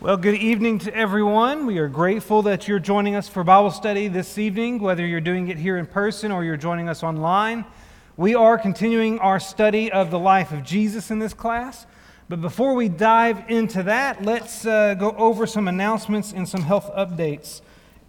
Well, good evening to everyone. We are grateful that you're joining us for Bible study this evening, whether you're doing it here in person or you're joining us online. We are continuing our study of the life of Jesus in this class. But before we dive into that, let's uh, go over some announcements and some health updates.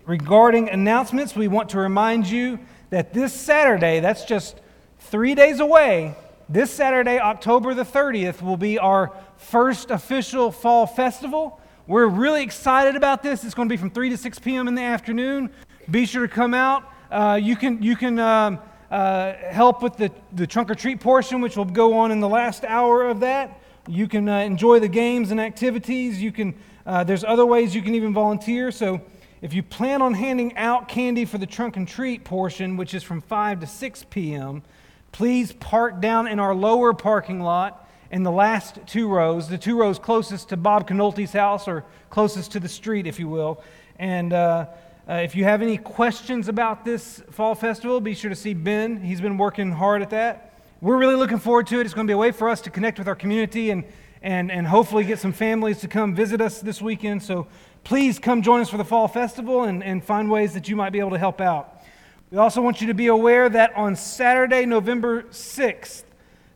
Regarding announcements, we want to remind you that this Saturday, that's just three days away, this Saturday, October the 30th, will be our first official fall festival. We're really excited about this. It's going to be from 3 to 6 p.m. in the afternoon. Be sure to come out. Uh, you can, you can um, uh, help with the, the trunk or treat portion, which will go on in the last hour of that. You can uh, enjoy the games and activities. You can, uh, there's other ways you can even volunteer. So if you plan on handing out candy for the trunk and treat portion, which is from 5 to 6 p.m., please park down in our lower parking lot in the last two rows, the two rows closest to Bob Canolti's house or closest to the street, if you will. And uh, uh, if you have any questions about this fall festival, be sure to see Ben. He's been working hard at that. We're really looking forward to it. It's going to be a way for us to connect with our community and, and, and hopefully get some families to come visit us this weekend. So please come join us for the fall festival and, and find ways that you might be able to help out. We also want you to be aware that on Saturday, November 6th,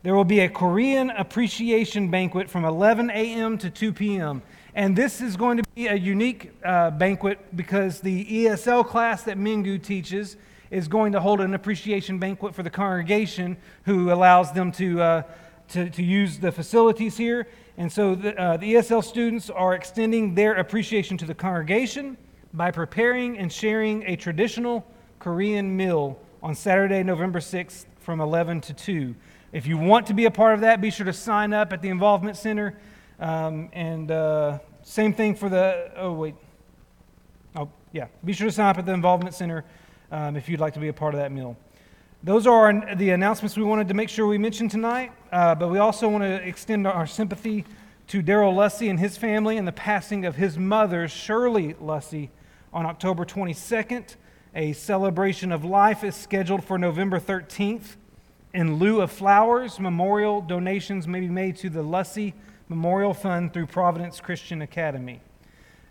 there will be a Korean appreciation banquet from 11 a.m. to 2 p.m. And this is going to be a unique uh, banquet because the ESL class that Mingu teaches is going to hold an appreciation banquet for the congregation who allows them to, uh, to, to, use the facilities here. And so the, uh, the ESL students are extending their appreciation to the congregation by preparing and sharing a traditional Korean meal on Saturday, November 6th from 11 to 2. If you want to be a part of that, be sure to sign up at the Involvement Center. Um, and uh, same thing for the, oh, wait. Oh, yeah. Be sure to sign up at the Involvement Center um, if you'd like to be a part of that meal. Those are the announcements we wanted to make sure we mentioned tonight, uh, but we also want to extend our sympathy to Daryl Lussey and his family and the passing of his mother, Shirley Lussey, on October 22nd. A celebration of life is scheduled for November 13th. In lieu of flowers, memorial donations may be made to the Lussey Memorial Fund through Providence Christian Academy.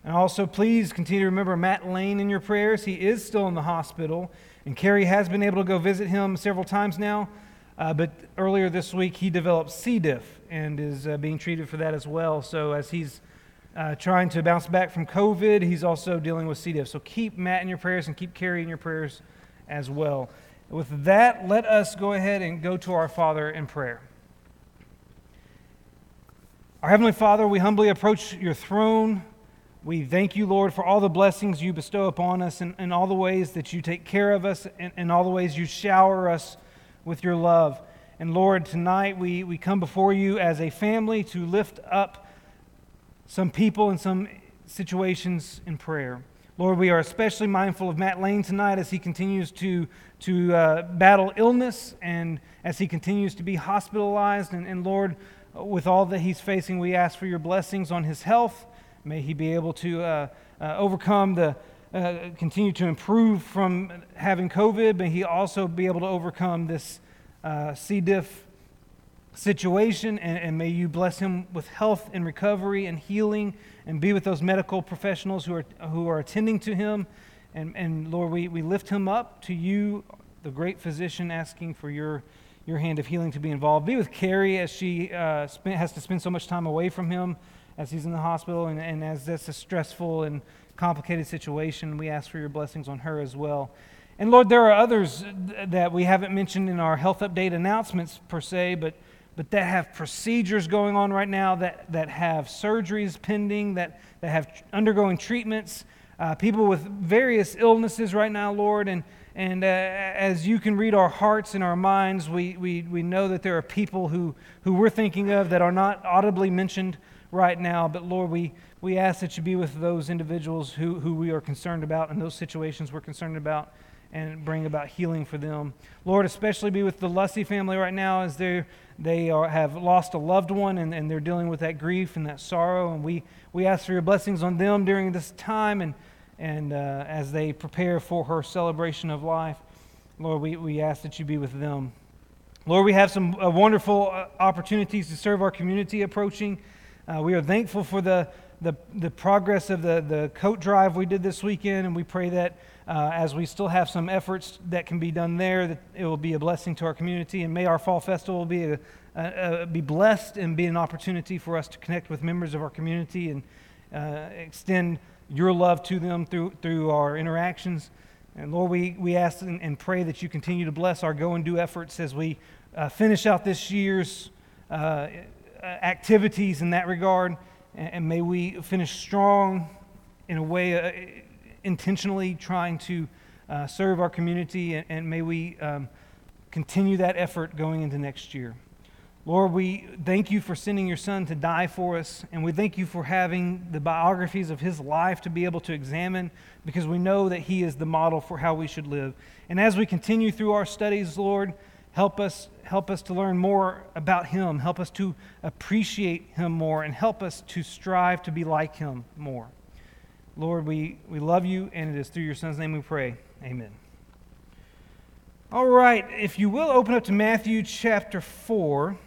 And also, please continue to remember Matt Lane in your prayers. He is still in the hospital, and Carrie has been able to go visit him several times now. Uh, but earlier this week, he developed C. diff and is uh, being treated for that as well. So, as he's uh, trying to bounce back from COVID, he's also dealing with C. diff. So, keep Matt in your prayers and keep Carrie in your prayers as well. With that, let us go ahead and go to our Father in prayer. Our Heavenly Father, we humbly approach your throne. We thank you, Lord, for all the blessings you bestow upon us and, and all the ways that you take care of us and, and all the ways you shower us with your love. And Lord, tonight we, we come before you as a family to lift up some people in some situations in prayer. Lord, we are especially mindful of Matt Lane tonight as he continues to, to uh, battle illness and as he continues to be hospitalized. And, and Lord, with all that he's facing, we ask for your blessings on his health. May he be able to uh, uh, overcome the, uh, continue to improve from having COVID. May he also be able to overcome this uh, C. diff situation. And, and may you bless him with health and recovery and healing and be with those medical professionals who are, who are attending to him. And, and Lord, we, we lift him up to you, the great physician, asking for your, your hand of healing to be involved. Be with Carrie as she uh, spent, has to spend so much time away from him as he's in the hospital, and, and as that's a stressful and complicated situation. We ask for your blessings on her as well. And Lord, there are others that we haven't mentioned in our health update announcements per se, but but that have procedures going on right now, that, that have surgeries pending, that, that have undergoing treatments, uh, people with various illnesses right now, Lord. And, and uh, as you can read our hearts and our minds, we, we, we know that there are people who, who we're thinking of that are not audibly mentioned right now. But Lord, we, we ask that you be with those individuals who, who we are concerned about and those situations we're concerned about and bring about healing for them. Lord, especially be with the Lussey family right now as they they are, have lost a loved one and, and they're dealing with that grief and that sorrow. And we, we ask for your blessings on them during this time and, and uh, as they prepare for her celebration of life. Lord, we, we ask that you be with them. Lord, we have some uh, wonderful uh, opportunities to serve our community approaching. Uh, we are thankful for the, the, the progress of the, the coat drive we did this weekend, and we pray that uh, as we still have some efforts that can be done there, that it will be a blessing to our community. And may our fall festival be, a, a, a be blessed and be an opportunity for us to connect with members of our community and uh, extend your love to them through, through our interactions. And Lord, we, we ask and, and pray that you continue to bless our go and do efforts as we uh, finish out this year's uh, activities in that regard. And, and, may we finish strong in a way, uh, intentionally trying to uh, serve our community. And, and may we um, continue that effort going into next year. Lord, we thank you for sending your son to die for us, and we thank you for having the biographies of his life to be able to examine because we know that he is the model for how we should live. And as we continue through our studies, Lord, help us help us to learn more about him, help us to appreciate him more and help us to strive to be like him more. Lord, we, we love you, and it is through your son's name we pray. Amen. All right, if you will open up to Matthew chapter 4.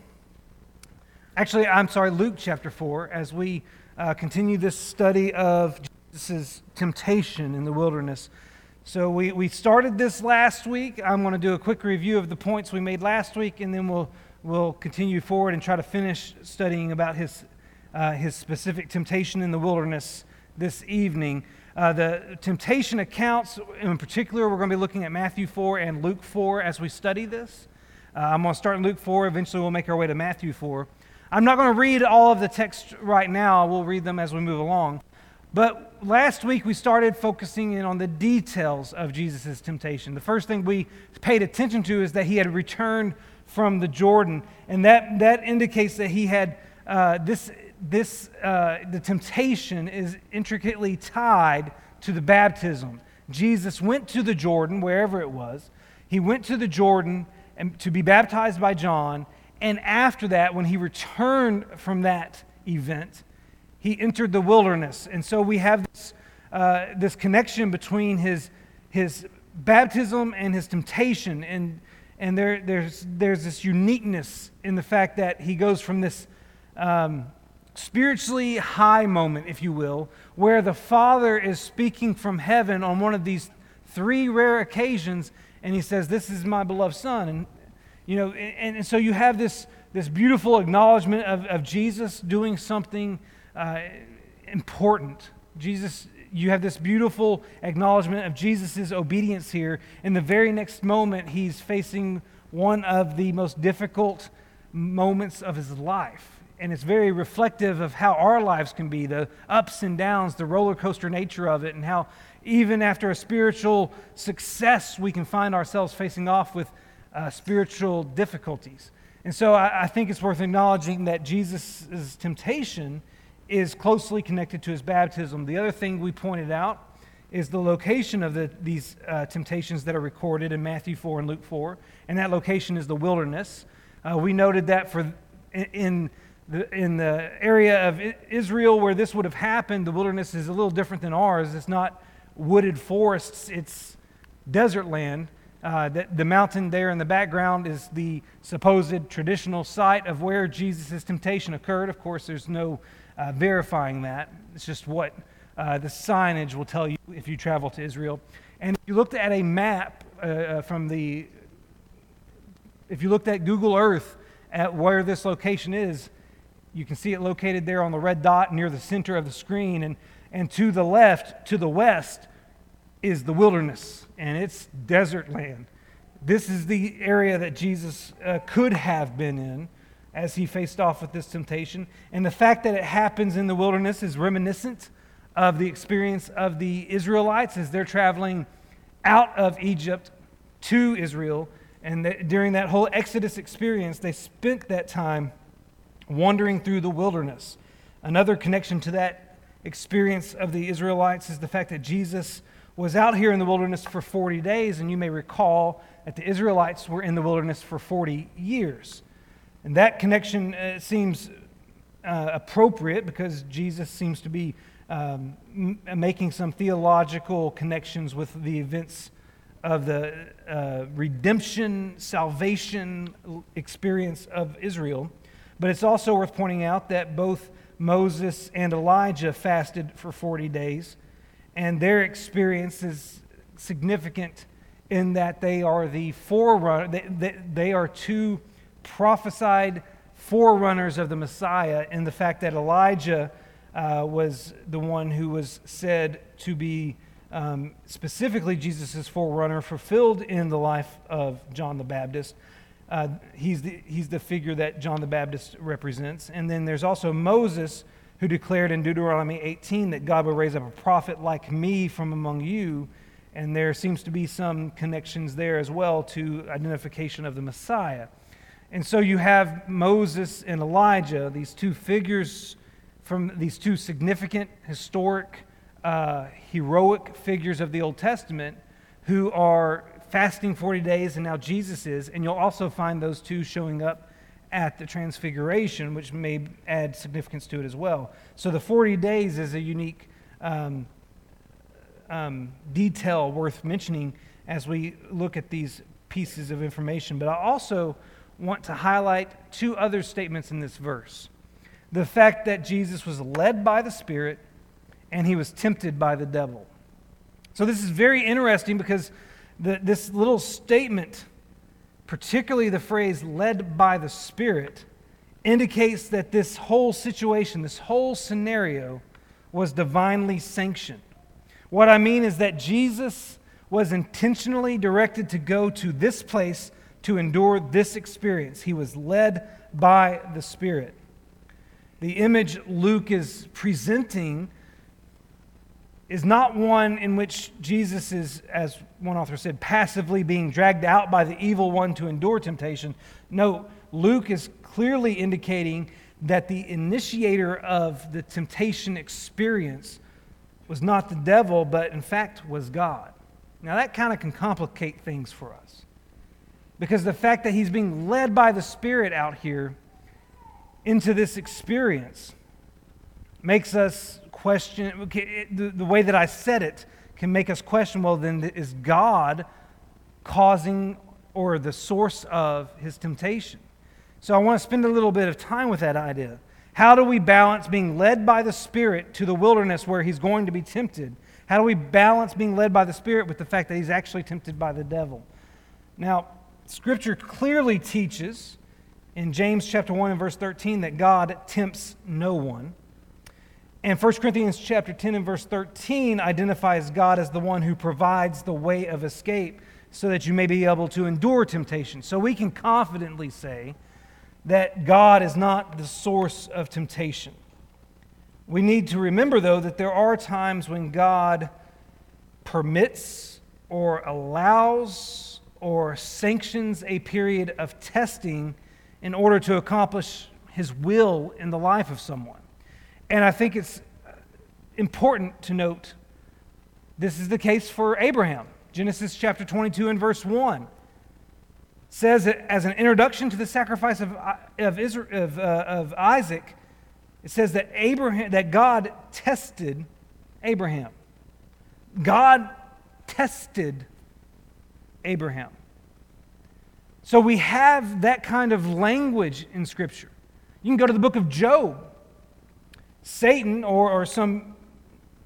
Actually, I'm sorry, Luke chapter 4, as we uh, continue this study of Jesus' temptation in the wilderness. So, we, we started this last week. I'm going to do a quick review of the points we made last week, and then we'll, we'll continue forward and try to finish studying about his, uh, his specific temptation in the wilderness this evening. Uh, the temptation accounts, in particular, we're going to be looking at Matthew 4 and Luke 4 as we study this. Uh, I'm going to start in Luke 4. Eventually, we'll make our way to Matthew 4. I'm not going to read all of the text right now. We'll read them as we move along. But last week we started focusing in on the details of Jesus' temptation. The first thing we paid attention to is that he had returned from the Jordan, and that, that indicates that he had uh, this, this uh, the temptation is intricately tied to the baptism. Jesus went to the Jordan, wherever it was. He went to the Jordan and, to be baptized by John, and after that, when he returned from that event, he entered the wilderness. And so we have this, uh, this connection between his, his baptism and his temptation. And, and there, there's, there's this uniqueness in the fact that he goes from this um, spiritually high moment, if you will, where the Father is speaking from heaven on one of these three rare occasions, and he says, This is my beloved Son. And you know, and, and so you have this, this beautiful acknowledgement of, of Jesus doing something uh, important. Jesus, you have this beautiful acknowledgement of Jesus' obedience here. In the very next moment, he's facing one of the most difficult moments of his life. And it's very reflective of how our lives can be the ups and downs, the roller coaster nature of it, and how even after a spiritual success, we can find ourselves facing off with uh, spiritual difficulties. And so I, I, think it's worth acknowledging that Jesus' temptation is closely connected to his baptism. The other thing we pointed out is the location of the, these uh, temptations that are recorded in Matthew 4 and Luke 4, and that location is the wilderness. Uh, we noted that for in the, in the area of Israel where this would have happened, the wilderness is a little different than ours. It's not wooded forests, it's desert land. Uh, the, the mountain there in the background is the supposed traditional site of where Jesus' temptation occurred. Of course, there's no uh, verifying that. It's just what uh, the signage will tell you if you travel to Israel. And if you looked at a map uh, uh, from the, if you looked at Google Earth at where this location is, you can see it located there on the red dot near the center of the screen. And, and to the left, to the west, is the wilderness and it's desert land. This is the area that Jesus uh, could have been in as he faced off with this temptation. And the fact that it happens in the wilderness is reminiscent of the experience of the Israelites as they're traveling out of Egypt to Israel. And that during that whole Exodus experience, they spent that time wandering through the wilderness. Another connection to that experience of the Israelites is the fact that Jesus was out here in the wilderness for 40 days, and you may recall that the Israelites were in the wilderness for 40 years. And that connection uh, seems uh, appropriate because Jesus seems to be um, m- making some theological connections with the events of the uh, redemption, salvation experience of Israel. But it's also worth pointing out that both Moses and Elijah fasted for 40 days, and their experience is significant in that they are the forerunner, they, they, they are two prophesied forerunners of the Messiah in the fact that Elijah uh, was the one who was said to be um, specifically Jesus' forerunner, fulfilled in the life of John the Baptist. Uh, he's, the, he's the figure that John the Baptist represents. And then there's also Moses, who declared in Deuteronomy 18 that God will raise up a prophet like me from among you. And there seems to be some connections there as well to identification of the Messiah. And so you have Moses and Elijah, these two figures from these two significant, historic, uh, heroic figures of the Old Testament who are fasting 40 days, and now Jesus is. And you'll also find those two showing up at the Transfiguration, which may add significance to it as well. So the 40 days is a unique um, um, detail worth mentioning as we look at these pieces of information. But I also want to highlight two other statements in this verse the fact that Jesus was led by the Spirit and he was tempted by the devil. So, this is very interesting because the, this little statement, particularly the phrase led by the Spirit, indicates that this whole situation, this whole scenario, was divinely sanctioned. What I mean is that Jesus was intentionally directed to go to this place to endure this experience. He was led by the Spirit. The image Luke is presenting is not one in which Jesus is, as one author said, passively being dragged out by the evil one to endure temptation. No, Luke is clearly indicating that the initiator of the temptation experience was not the devil, but in fact was God. Now, that kind of can complicate things for us. Because the fact that he's being led by the Spirit out here into this experience makes us question the, the way that I said it can make us question well, then is God causing or the source of his temptation? So I want to spend a little bit of time with that idea. How do we balance being led by the Spirit to the wilderness where he's going to be tempted? How do we balance being led by the Spirit with the fact that he's actually tempted by the devil? Now, Scripture clearly teaches in James chapter 1 and verse 13 that God tempts no one. And 1 Corinthians chapter 10 and verse 13 identifies God as the one who provides the way of escape so that you may be able to endure temptation. So we can confidently say that God is not the source of temptation. We need to remember, though, that there are times when God permits or allows or sanctions a period of testing in order to accomplish his will in the life of someone. And I think it's important to note this is the case for Abraham. Genesis chapter 22 and verse 1 says as an introduction to the sacrifice of, of, Israel, of, uh, of Isaac, it says that, Abraham, that God tested Abraham. God tested Abraham. So we have that kind of language in Scripture. You can go to the book of Job. Satan, or, or some,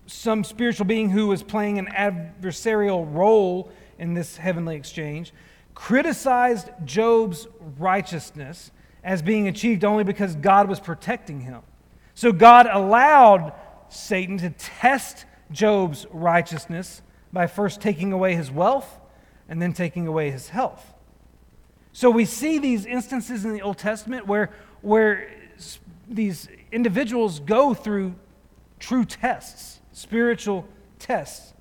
some spiritual being who was playing an adversarial role in this heavenly exchange, criticized Job's righteousness as being achieved only because God was protecting him. So God allowed Satan to test Job's righteousness by first taking away his wealth and then taking away his health. So we see these instances in the Old Testament where, where these individuals go through true tests, spiritual tests.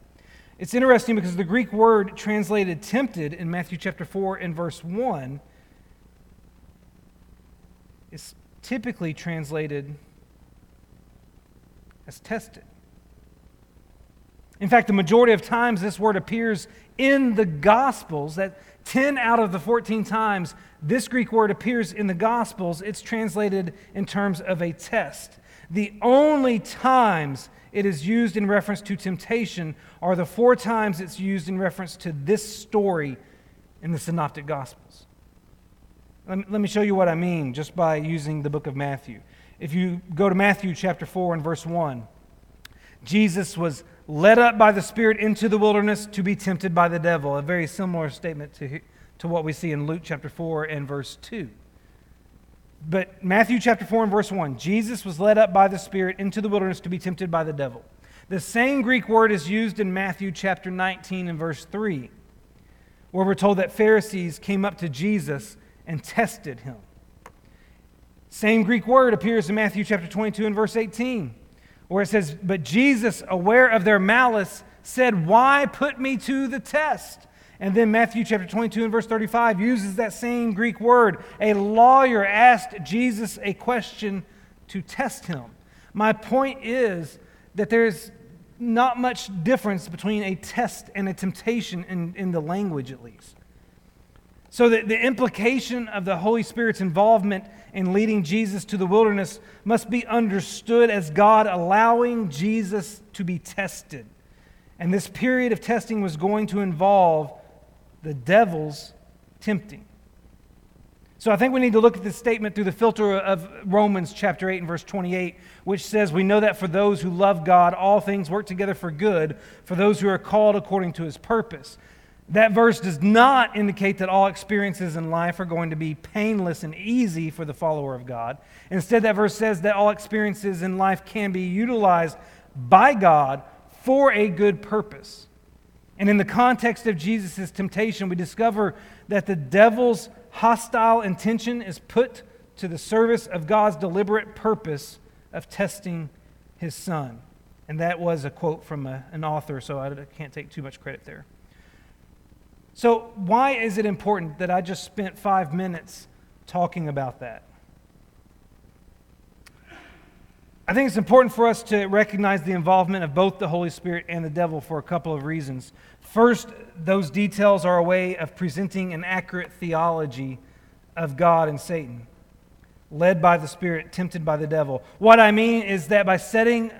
It's interesting because the Greek word translated tempted in Matthew chapter 4 and verse 1 is typically translated as tested. In fact, the majority of times this word appears in the Gospels, that 10 out of the 14 times this Greek word appears in the Gospels, it's translated in terms of a test. The only times it is used in reference to temptation are the four times it's used in reference to this story in the Synoptic Gospels. Let me, show you what I mean just by using the book of Matthew. If you go to Matthew chapter 4 and verse 1, Jesus was led up by the Spirit into the wilderness to be tempted by the devil. A very similar statement to, to what we see in Luke chapter 4 and verse 2. But Matthew chapter 4 and verse 1 Jesus was led up by the Spirit into the wilderness to be tempted by the devil. The same Greek word is used in Matthew chapter 19 and verse 3, where we're told that Pharisees came up to Jesus and tested him. Same Greek word appears in Matthew chapter 22 and verse 18, where it says, But Jesus, aware of their malice, said, Why put me to the test? And then Matthew chapter 22 and verse 35 uses that same Greek word. A lawyer asked Jesus a question to test him. My point is that there's not much difference between a test and a temptation in, in the language, at least. So, the, the implication of the Holy Spirit's involvement in leading Jesus to the wilderness must be understood as God allowing Jesus to be tested. And this period of testing was going to involve the devil's tempting. So I think we need to look at this statement through the filter of Romans chapter 8 and verse 28, which says, We know that for those who love God, all things work together for good, for those who are called according to his purpose. That verse does not indicate that all experiences in life are going to be painless and easy for the follower of God. Instead, that verse says that all experiences in life can be utilized by God for a good purpose. And in the context of Jesus' temptation, we discover that the devil's hostile intention is put to the service of God's deliberate purpose of testing his son. And that was a quote from a, an author, so I can't take too much credit there. So, why is it important that I just spent five minutes talking about that? I think it's important for us to recognize the involvement of both the Holy Spirit and the devil for a couple of reasons. First, those details are a way of presenting an accurate theology of God and Satan, led by the Spirit, tempted by the devil. What I mean is that by setting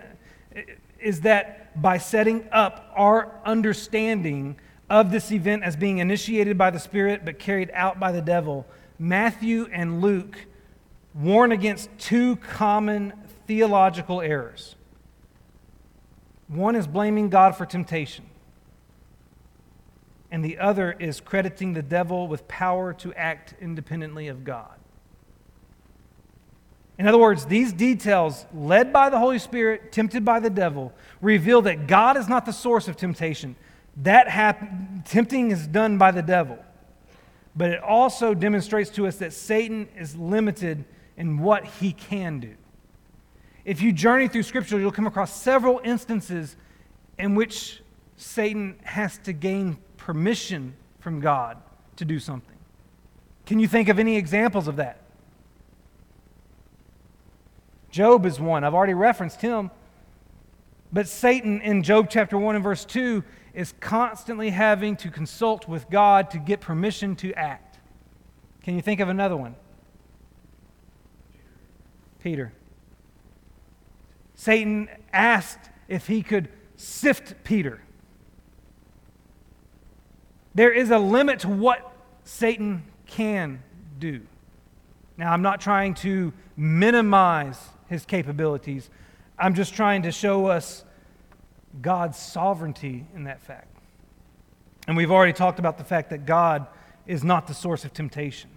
is that by setting up our understanding of this event as being initiated by the Spirit but carried out by the devil, Matthew and Luke warn against two common theological errors. One is blaming God for temptation, and the other is crediting the devil with power to act independently of God. In other words, these details, led by the Holy Spirit, tempted by the devil, reveal that God is not the source of temptation. That hap- tempting is done by the devil. But it also demonstrates to us that Satan is limited in what he can do. If you journey through Scripture, you'll come across several instances in which Satan has to gain permission from God to do something. Can you think of any examples of that? Job is one. I've already referenced him. But Satan in Job chapter 1 and verse 2 is constantly having to consult with God to get permission to act. Can you think of another one? Peter. Satan asked if he could sift Peter. There is a limit to what Satan can do. Now, I'm not trying to minimize his capabilities, I'm just trying to show us God's sovereignty in that fact. And we've already talked about the fact that God is not the source of temptation.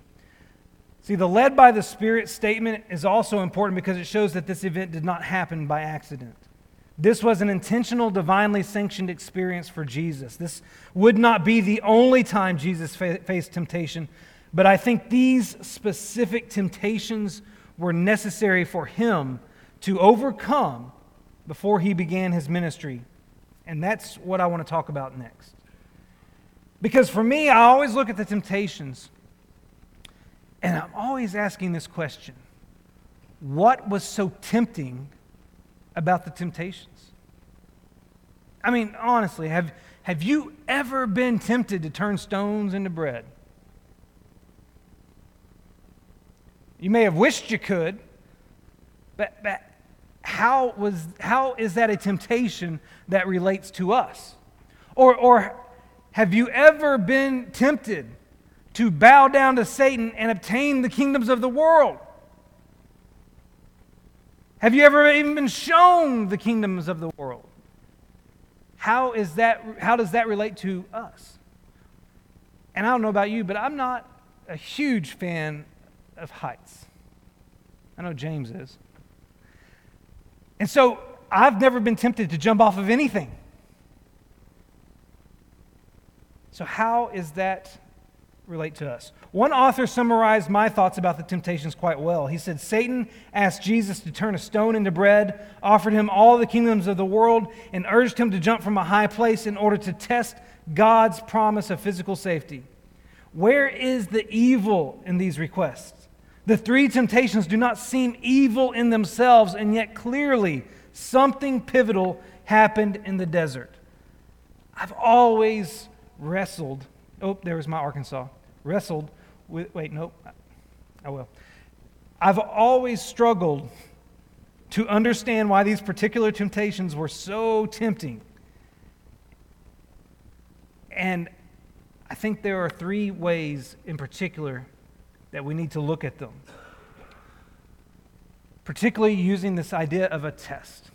See, the led by the Spirit statement is also important because it shows that this event did not happen by accident. This was an intentional, divinely sanctioned experience for Jesus. This would not be the only time Jesus fa- faced temptation, but I think these specific temptations were necessary for him to overcome before he began his ministry. And that's what I want to talk about next. Because for me, I always look at the temptations and I'm always asking this question What was so tempting about the temptations? I mean, honestly, have, have you ever been tempted to turn stones into bread? You may have wished you could, but, but how, was, how is that a temptation that relates to us? Or, or have you ever been tempted to bow down to Satan and obtain the kingdoms of the world. Have you ever even been shown the kingdoms of the world? How, is that, how does that relate to us? And I don't know about you, but I'm not a huge fan of heights. I know James is. And so I've never been tempted to jump off of anything. So, how is that relate to us? One author summarized my thoughts about the temptations quite well. He said Satan asked Jesus to turn a stone into bread, offered him all the kingdoms of the world, and urged him to jump from a high place in order to test God's promise of physical safety. Where is the evil in these requests? The three temptations do not seem evil in themselves, and yet clearly something pivotal happened in the desert. I've always wrestled. Oh, there was my Arkansas. Wrestled with, wait, nope. I will. I've always struggled to understand why these particular temptations were so tempting. And I think there are three ways in particular that we need to look at them, particularly using this idea of a test.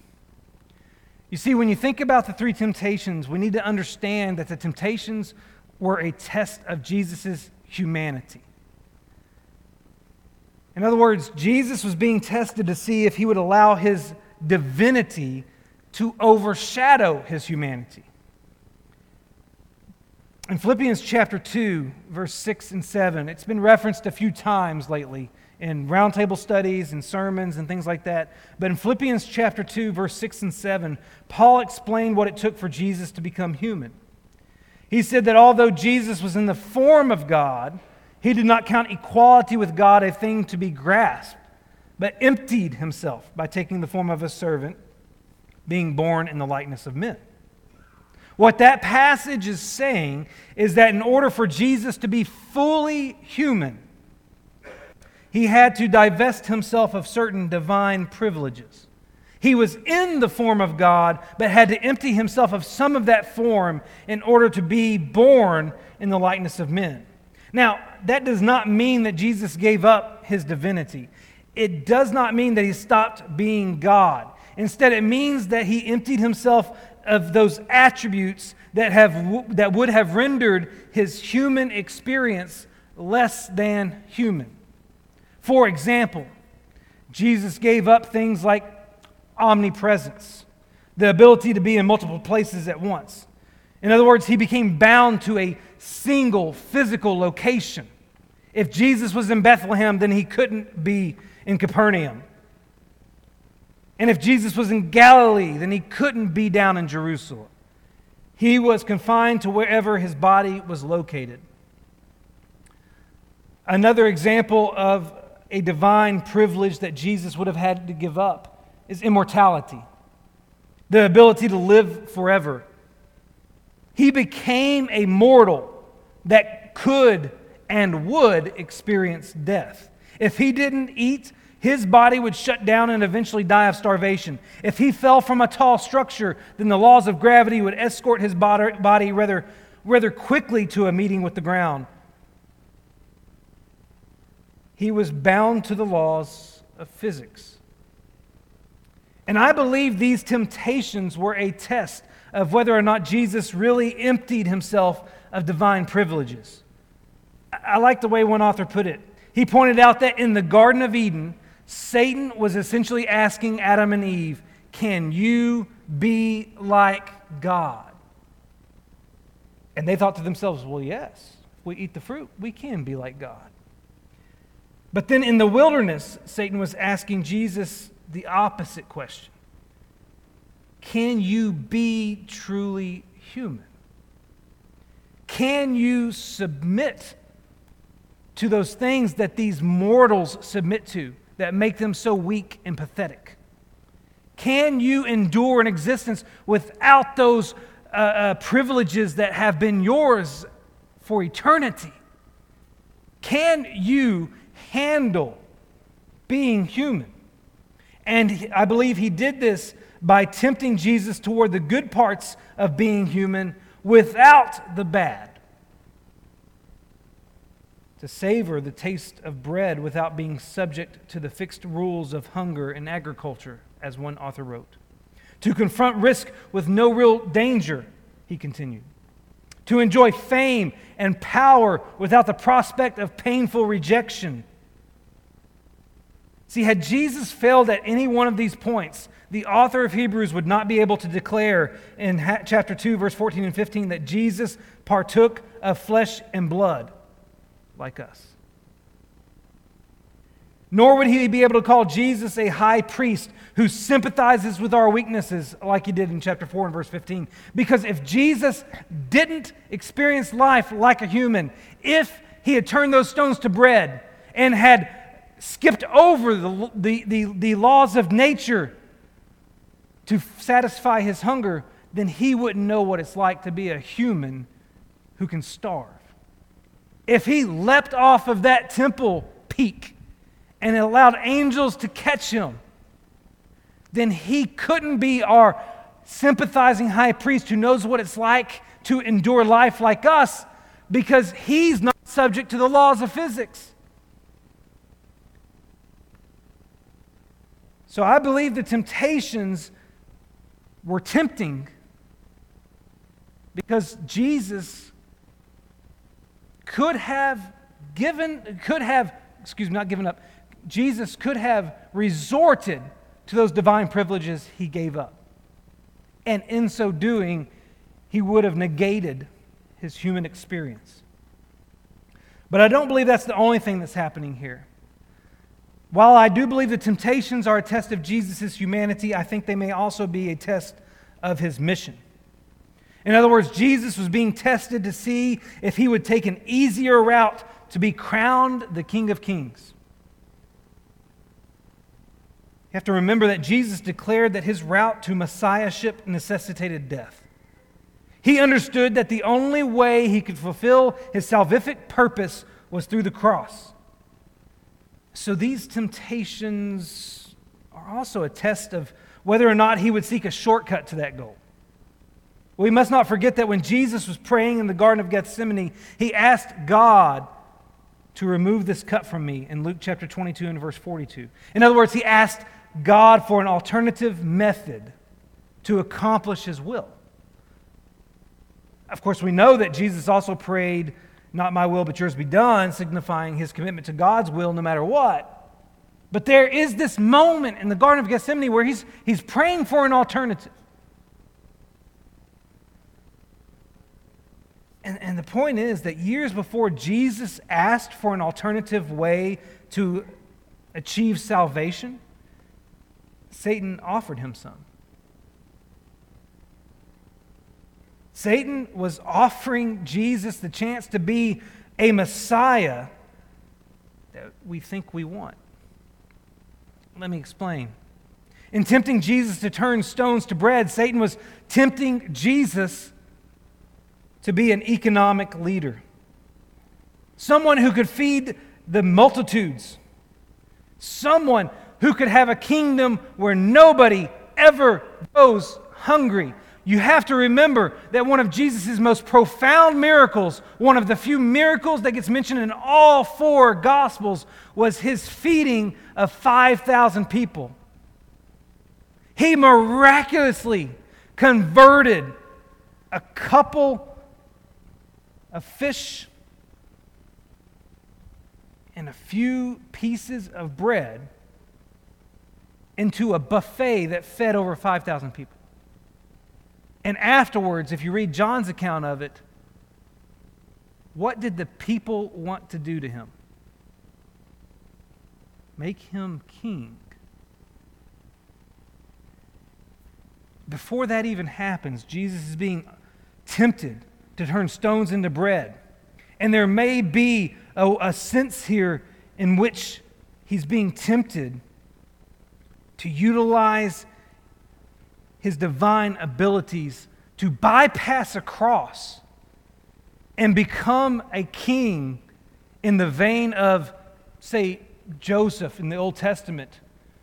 You see, when you think about the three temptations, we need to understand that the temptations were a test of Jesus' humanity. In other words, Jesus was being tested to see if he would allow his divinity to overshadow his humanity. In Philippians chapter 2, verse 6 and 7, it's been referenced a few times lately in roundtable studies and sermons and things like that. But in Philippians chapter 2, verse 6 and 7, Paul explained what it took for Jesus to become human. He said that although Jesus was in the form of God, he did not count equality with God a thing to be grasped, but emptied himself by taking the form of a servant, being born in the likeness of men. What that passage is saying is that in order for Jesus to be fully human, he had to divest himself of certain divine privileges. He was in the form of God, but had to empty himself of some of that form in order to be born in the likeness of men. Now, that does not mean that Jesus gave up his divinity. It does not mean that he stopped being God. Instead, it means that he emptied himself of those attributes that, have, that would have rendered his human experience less than human. For example, Jesus gave up things like omnipresence, the ability to be in multiple places at once. In other words, he became bound to a single physical location. If Jesus was in Bethlehem, then he couldn't be in Capernaum. And if Jesus was in Galilee, then he couldn't be down in Jerusalem. He was confined to wherever his body was located. Another example of a divine privilege that Jesus would have had to give up is immortality, the ability to live forever. He became a mortal that could and would experience death. If he didn't eat, his body would shut down and eventually die of starvation. If he fell from a tall structure, then the laws of gravity would escort his body rather, rather quickly to a meeting with the ground he was bound to the laws of physics. And I believe these temptations were a test of whether or not Jesus really emptied himself of divine privileges. I like the way one author put it. He pointed out that in the Garden of Eden, Satan was essentially asking Adam and Eve, Can you be like God? And they thought to themselves, Well, yes, if we eat the fruit, we can be like God. But then in the wilderness, Satan was asking Jesus the opposite question Can you be truly human? Can you submit to those things that these mortals submit to that make them so weak and pathetic? Can you endure an existence without those uh, uh, privileges that have been yours for eternity? Can you handle being human. And I believe he did this by tempting Jesus toward the good parts of being human without the bad. To savor the taste of bread without being subject to the fixed rules of hunger and agriculture, as one author wrote. To confront risk with no real danger, he continued. To enjoy fame and power without the prospect of painful rejection. See, had Jesus failed at any one of these points, the author of Hebrews would not be able to declare in chapter 2, verse 14 and 15, that Jesus partook of flesh and blood like us. Nor would he be able to call Jesus a high priest who sympathizes with our weaknesses, like he did in chapter 4 and verse 15. Because if Jesus didn't experience life like a human, if he had turned those stones to bread and had skipped over the, the, the, the laws of nature to satisfy his hunger, then he wouldn't know what it's like to be a human who can starve if he leapt off of that temple peak and allowed angels to catch him, then he couldn't be our sympathizing high priest who knows what it's like to endure life like us because he's not subject to the laws of physics. So I believe the temptations were tempting because Jesus could have given, could have, excuse me, not given up, Jesus could have resorted to those divine privileges he gave up. And in so doing, he would have negated his human experience. But I don't believe that's the only thing that's happening here. While I do believe the temptations are a test of Jesus' humanity, I think they may also be a test of his mission. In other words, Jesus was being tested to see if he would take an easier route to be crowned the King of Kings. You have to remember that Jesus declared that his route to messiahship necessitated death. He understood that the only way he could fulfill his salvific purpose was through the cross. So these temptations are also a test of whether or not he would seek a shortcut to that goal. We must not forget that when Jesus was praying in the Garden of Gethsemane, he asked God to remove this cup from me in Luke chapter 22 and verse 42. In other words, he asked God for an alternative method to accomplish his will. Of course, we know that Jesus also prayed, Not my will, but yours be done, signifying his commitment to God's will no matter what. But there is this moment in the Garden of Gethsemane where he's, he's praying for an alternative. And, and the point is that years before Jesus asked for an alternative way to achieve salvation, Satan offered him some. Satan was offering Jesus the chance to be a Messiah that we think we want. Let me explain. In tempting Jesus to turn stones to bread, Satan was tempting Jesus to be an economic leader, someone who could feed the multitudes, someone who could have a kingdom where nobody ever goes hungry. You have to remember that one of Jesus' most profound miracles, one of the few miracles that gets mentioned in all four Gospels, was his feeding of 5,000 people. He miraculously converted a couple a fish and a few pieces of bread into a buffet that fed over 5,000 people. And afterwards, if you read John's account of it, what did the people want to do to him? Make him king. Before that even happens, Jesus is being tempted to turn stones into bread. And there may be a, a sense here in which he's being tempted to utilize his divine abilities to bypass a cross and become a king in the vein of, say, Joseph in the Old Testament,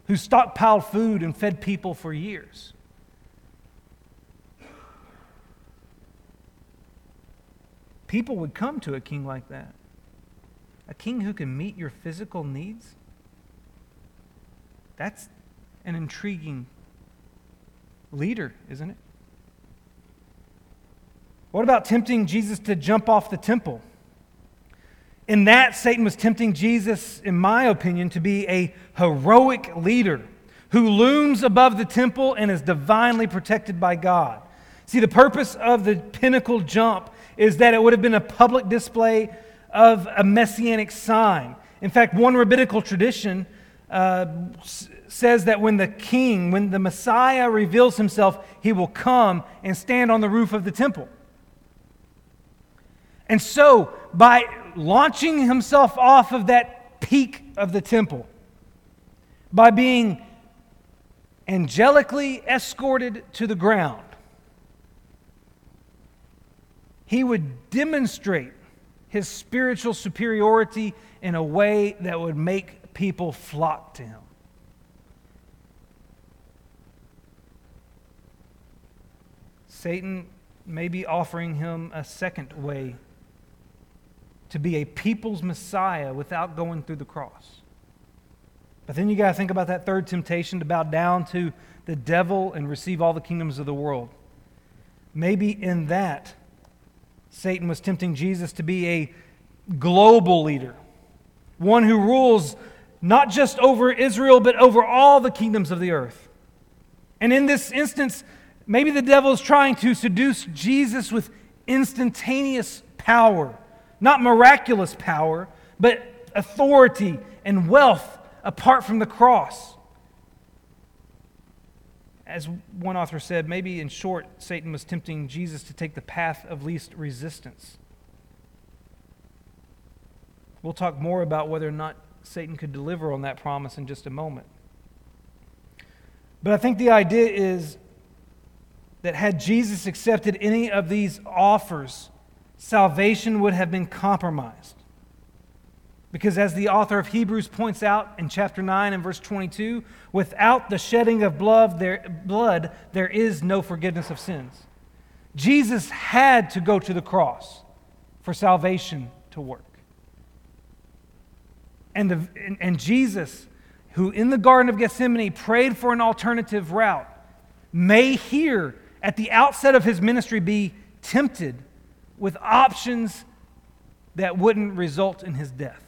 who stockpiled food and fed people for years. People would come to a king like that. A king who can meet your physical needs? That's an intriguing leader, isn't it? What about tempting Jesus to jump off the temple? In that, Satan was tempting Jesus, in my opinion, to be a heroic leader who looms above the temple and is divinely protected by God. See, the purpose of the pinnacle jump is that it would have been a public display of a messianic sign. In fact, one rabbinical tradition uh, says that when the king, when the Messiah reveals himself, he will come and stand on the roof of the temple. And so, by launching himself off of that peak of the temple, by being angelically escorted to the ground, he would demonstrate his spiritual superiority in a way that would make people flock to him. Satan may be offering him a second way to be a people's Messiah without going through the cross. But then you got to think about that third temptation to bow down to the devil and receive all the kingdoms of the world. Maybe in that, Satan was tempting Jesus to be a global leader, one who rules not just over Israel, but over all the kingdoms of the earth. And in this instance, maybe the devil is trying to seduce Jesus with instantaneous power, not miraculous power, but authority and wealth apart from the cross. As one author said, maybe in short, Satan was tempting Jesus to take the path of least resistance. We'll talk more about whether or not Satan could deliver on that promise in just a moment. But I think the idea is that had Jesus accepted any of these offers, salvation would have been compromised. Because as the author of Hebrews points out in chapter 9 and verse 22, without the shedding of blood there, blood, there is no forgiveness of sins. Jesus had to go to the cross for salvation to work. And, the, and, and Jesus, who in the Garden of Gethsemane prayed for an alternative route, may here at the outset of his ministry be tempted with options that wouldn't result in his death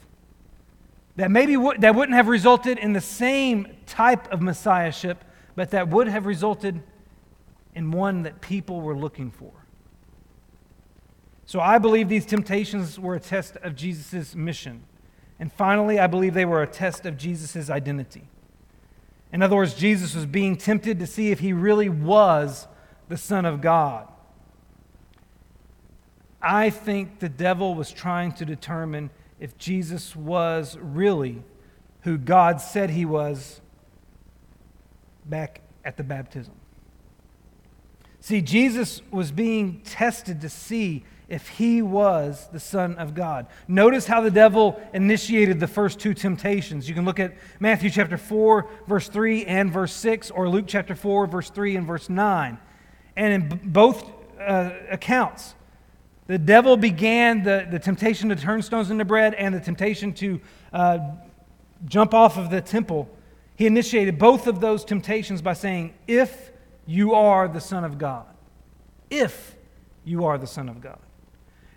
that maybe w- that wouldn't have resulted in the same type of messiahship, but that would have resulted in one that people were looking for. So I believe these temptations were a test of Jesus' mission. And finally, I believe they were a test of Jesus' identity. In other words, Jesus was being tempted to see if he really was the Son of God. I think the devil was trying to determine if Jesus was really who God said he was back at the baptism. See, Jesus was being tested to see if he was the Son of God. Notice how the devil initiated the first two temptations. You can look at Matthew chapter 4, verse 3 and verse 6, or Luke chapter 4, verse 3 and verse 9. And in both uh, accounts, the devil began the, the temptation to turn stones into bread and the temptation to uh, jump off of the temple. He initiated both of those temptations by saying, If you are the Son of God. If you are the Son of God.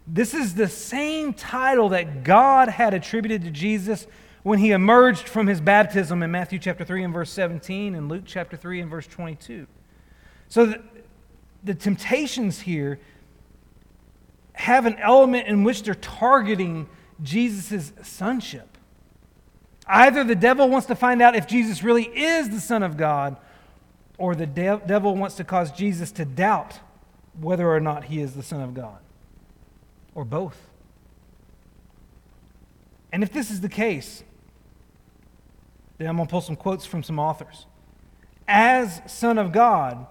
This is the same title that God had attributed to Jesus when he emerged from his baptism in Matthew chapter 3 and verse 17 and Luke chapter 3 and verse 22. So the, the temptations here have an element in which they're targeting Jesus' sonship. Either the devil wants to find out if Jesus really is the Son of God, or the de- devil wants to cause Jesus to doubt whether or not he is the Son of God, or both. And if this is the case, then I'm going to pull some quotes from some authors. As Son of God,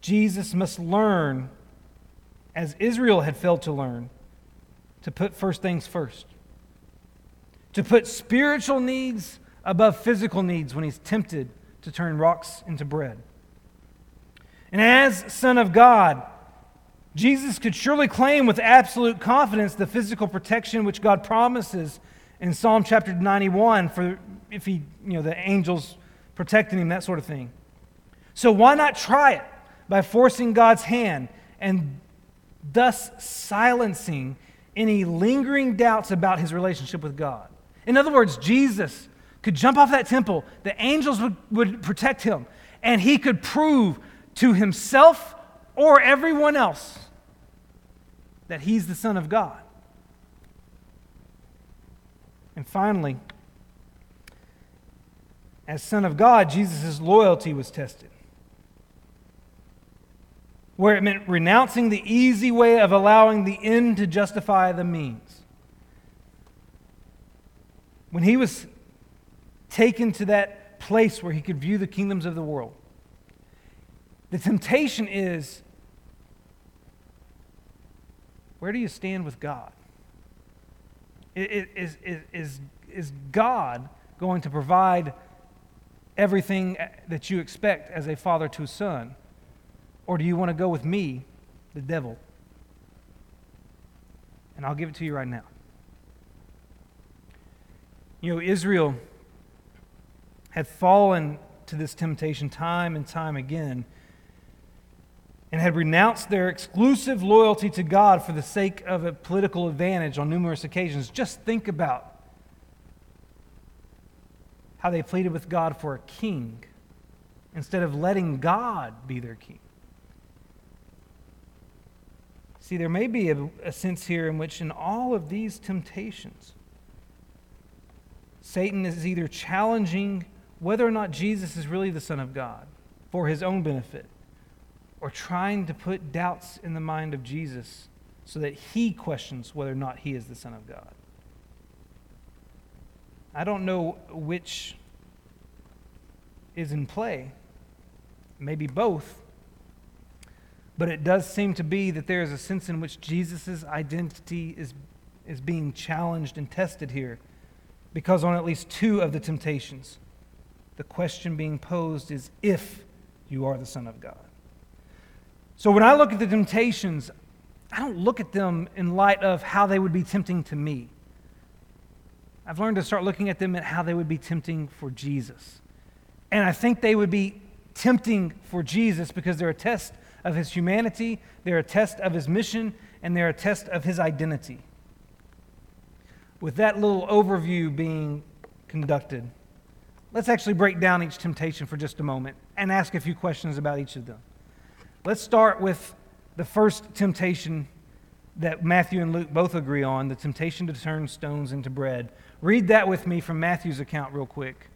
Jesus must learn as Israel had failed to learn, to put first things first, to put spiritual needs above physical needs when he's tempted to turn rocks into bread. And as Son of God, Jesus could surely claim with absolute confidence the physical protection which God promises in Psalm chapter 91 for if he, you know, the angels protecting him, that sort of thing. So why not try it by forcing God's hand and thus silencing any lingering doubts about his relationship with God? In other words, Jesus could jump off that temple, the angels would, would protect him, and he could prove to himself or everyone else that he's the Son of God. And finally, as Son of God, Jesus' loyalty was tested. Where it meant renouncing the easy way of allowing the end to justify the means. When he was taken to that place where he could view the kingdoms of the world, the temptation is where do you stand with God? Is, is, is, is God going to provide everything that you expect as a father to a son? Or do you want to go with me, the devil? And I'll give it to you right now. You know, Israel had fallen to this temptation time and time again and had renounced their exclusive loyalty to God for the sake of a political advantage on numerous occasions. Just think about how they pleaded with God for a king instead of letting God be their king. See, there may be a, a, sense here in which, in all of these temptations, Satan is either challenging whether or not Jesus is really the Son of God for his own benefit or trying to put doubts in the mind of Jesus so that he questions whether or not he is the Son of God. I don't know which is in play, maybe both, but it does seem to be that there is a sense in which Jesus' identity is, is being challenged and tested here because on at least two of the temptations, the question being posed is if you are the Son of God. So when I look at the temptations, I don't look at them in light of how they would be tempting to me. I've learned to start looking at them at how they would be tempting for Jesus. And I think they would be tempting for Jesus because they're a test of his humanity, they're a test of his mission, and they're a test of his identity. With that little overview being conducted, let's actually break down each temptation for just a moment and ask a few questions about each of them. Let's start with the first temptation that Matthew and Luke both agree on the temptation to turn stones into bread. Read that with me from Matthew's account, real quick.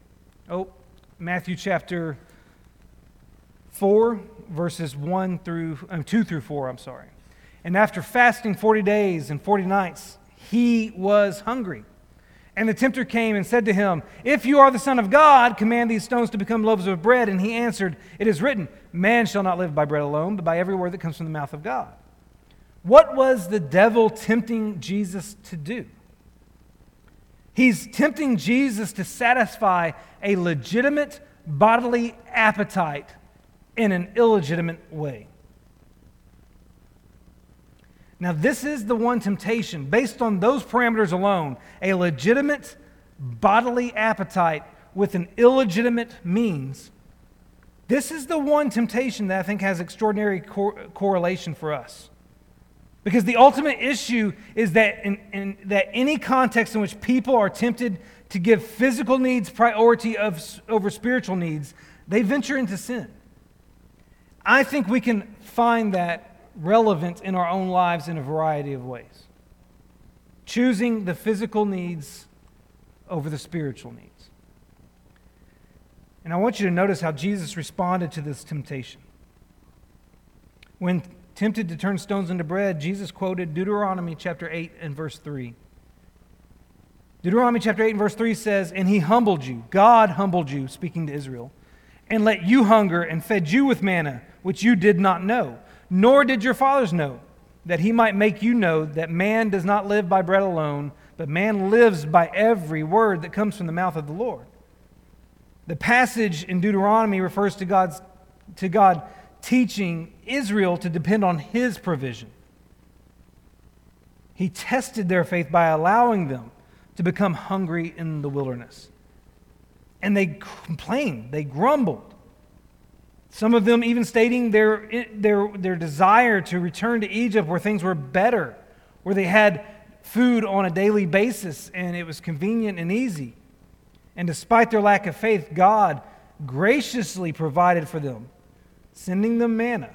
Oh, Matthew chapter 4, verses 1 through, um, 2 through 4, I'm sorry. And after fasting 40 days and 40 nights, he was hungry. And the tempter came and said to him, If you are the Son of God, command these stones to become loaves of bread. And he answered, It is written, Man shall not live by bread alone, but by every word that comes from the mouth of God. What was the devil tempting Jesus to do? He's tempting Jesus to satisfy a legitimate bodily appetite in an illegitimate way. Now, this is the one temptation, based on those parameters alone, a legitimate bodily appetite with an illegitimate means. This is the one temptation that I think has extraordinary cor- correlation for us. Because the ultimate issue is that, in, in, that any context in which people are tempted to give physical needs priority of, over spiritual needs, they venture into sin. I think we can find that relevant in our own lives in a variety of ways. Choosing the physical needs over the spiritual needs. And I want you to notice how Jesus responded to this temptation. When tempted to turn stones into bread, Jesus quoted Deuteronomy chapter 8 and verse 3. Deuteronomy chapter 8 and verse 3 says, And he humbled you, God humbled you, speaking to Israel, and let you hunger and fed you with manna, which you did not know nor did your fathers know, that he might make you know that man does not live by bread alone, but man lives by every word that comes from the mouth of the Lord. The passage in Deuteronomy refers to, God's, to God teaching Israel to depend on his provision. He tested their faith by allowing them to become hungry in the wilderness. And they complained, they grumbled. Some of them even stating their, their, their desire to return to Egypt where things were better, where they had food on a daily basis and it was convenient and easy. And despite their lack of faith, God graciously provided for them, sending them manna,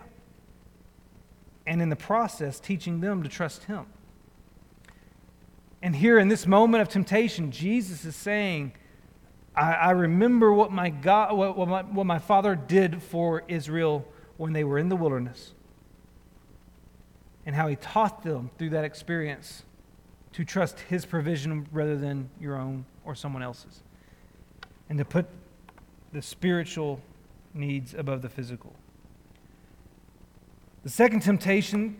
and in the process, teaching them to trust Him. And here in this moment of temptation, Jesus is saying, I, I remember what my, God, what, what, my, what my Father did for Israel when they were in the wilderness, and how He taught them through that experience to trust His provision rather than your own or someone else's, and to put the spiritual needs above the physical. The second temptation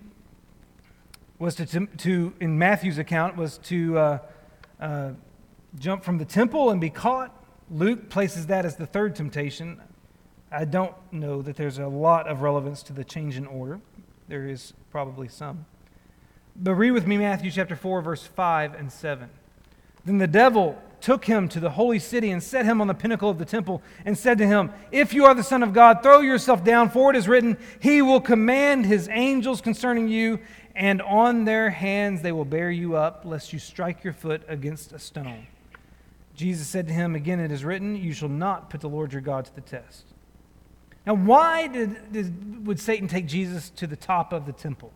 was to, to in Matthew's account, was to uh, uh, jump from the temple and be caught. Luke places that as the third temptation. I don't know that there's a lot of relevance to the change in order. There is probably some. But read with me Matthew chapter 4, verse 5 and 7. Then the devil took him to the holy city and set him on the pinnacle of the temple and said to him, If you are the Son of God, throw yourself down, for it is written, He will command His angels concerning you, and on their hands they will bear you up, lest you strike your foot against a stone. Jesus said to him, Again, it is written, You shall not put the Lord your God to the test. Now, why did, did would Satan take Jesus to the top of the temple?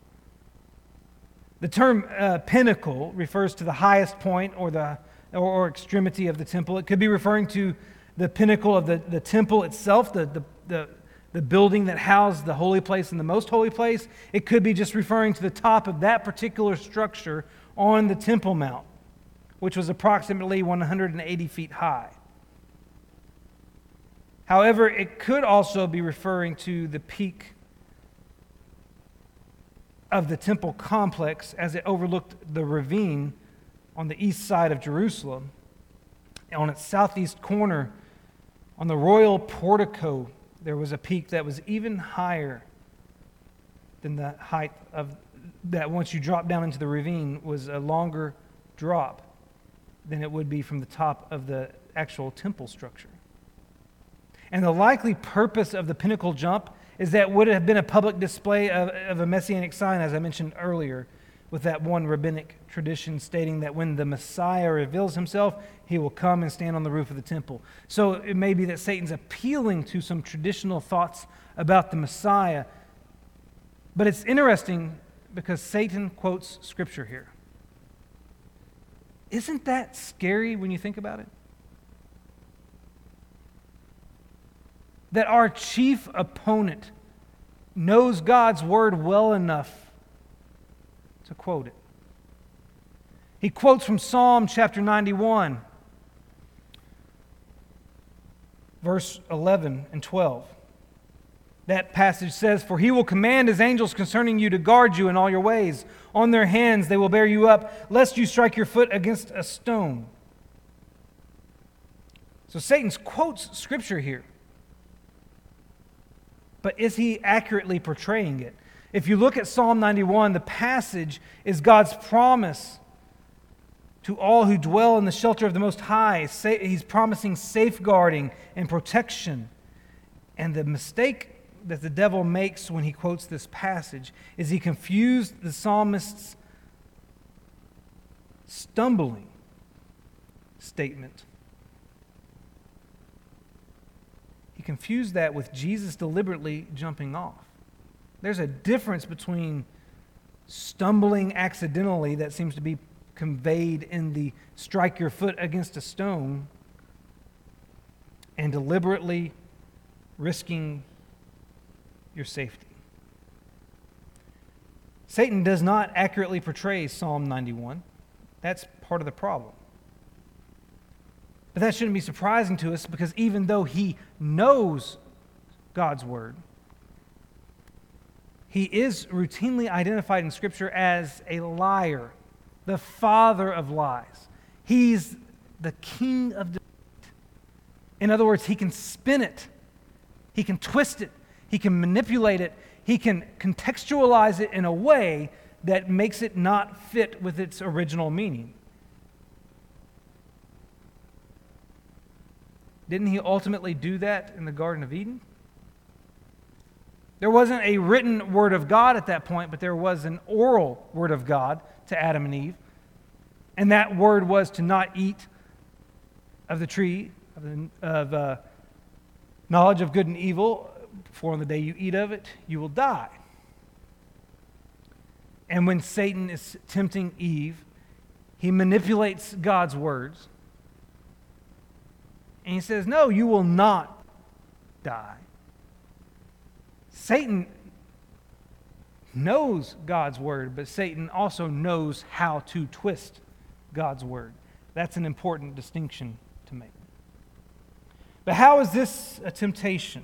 The term uh, pinnacle refers to the highest point or the or, or, extremity of the temple. It could be referring to the pinnacle of the, the temple itself, the, the, the, the building that housed the holy place and the most holy place. It could be just referring to the top of that particular structure on the Temple Mount, which was approximately 180 feet high. However, it could also be referring to the peak of the temple complex as it overlooked the ravine on the east side of Jerusalem. On its southeast corner, on the royal portico, there was a peak that was even higher than the height of that once you drop down into the ravine was a longer drop than it would be from the top of the actual temple structure. And the likely purpose of the pinnacle jump is that would have been a public display of, of a messianic sign, as I mentioned earlier, with that one rabbinic tradition stating that when the Messiah reveals himself, he will come and stand on the roof of the temple. So it may be that Satan's appealing to some traditional thoughts about the Messiah. But it's interesting because Satan quotes scripture here. Isn't that scary when you think about it? that our chief opponent knows God's word well enough to quote it. He quotes from Psalm chapter 91, verse 11 and 12. That passage says, For he will command his angels concerning you to guard you in all your ways. On their hands they will bear you up, lest you strike your foot against a stone. So Satan quotes scripture here but is he accurately portraying it? If you look at Psalm 91, the passage is God's promise to all who dwell in the shelter of the Most High. He's promising safeguarding and protection. And the mistake that the devil makes when he quotes this passage is he confused the psalmist's stumbling statement He confused that with Jesus deliberately jumping off. There's a difference between stumbling accidentally that seems to be conveyed in the strike your foot against a stone and deliberately risking your safety. Satan does not accurately portray Psalm 91. That's part of the problem. But that shouldn't be surprising to us because even though he knows God's word, he is routinely identified in Scripture as a liar, the father of lies. He's the king of deceit. In other words, he can spin it, he can twist it, he can manipulate it, he can contextualize it in a way that makes it not fit with its original meaning. Didn't he ultimately do that in the Garden of Eden? There wasn't a written word of God at that point, but there was an oral word of God to Adam and Eve. And that word was to not eat of the tree of, the, of uh, knowledge of good and evil, for on the day you eat of it, you will die. And when Satan is tempting Eve, he manipulates God's words. And he says, No, you will not die. Satan knows God's word, but Satan also knows how to twist God's word. That's an important distinction to make. But how is this a temptation?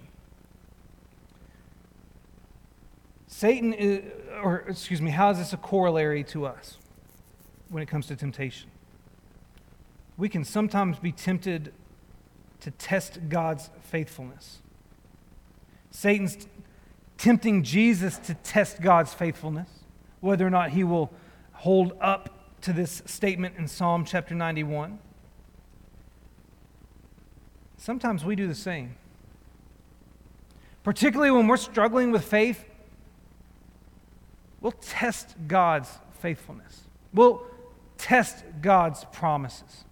Satan is, or excuse me, how is this a corollary to us when it comes to temptation? We can sometimes be tempted to test God's faithfulness. Satan's tempting Jesus to test God's faithfulness, whether or not he will hold up to this statement in Psalm chapter 91. Sometimes we do the same. Particularly when we're struggling with faith, we'll test God's faithfulness. We'll test God's promises.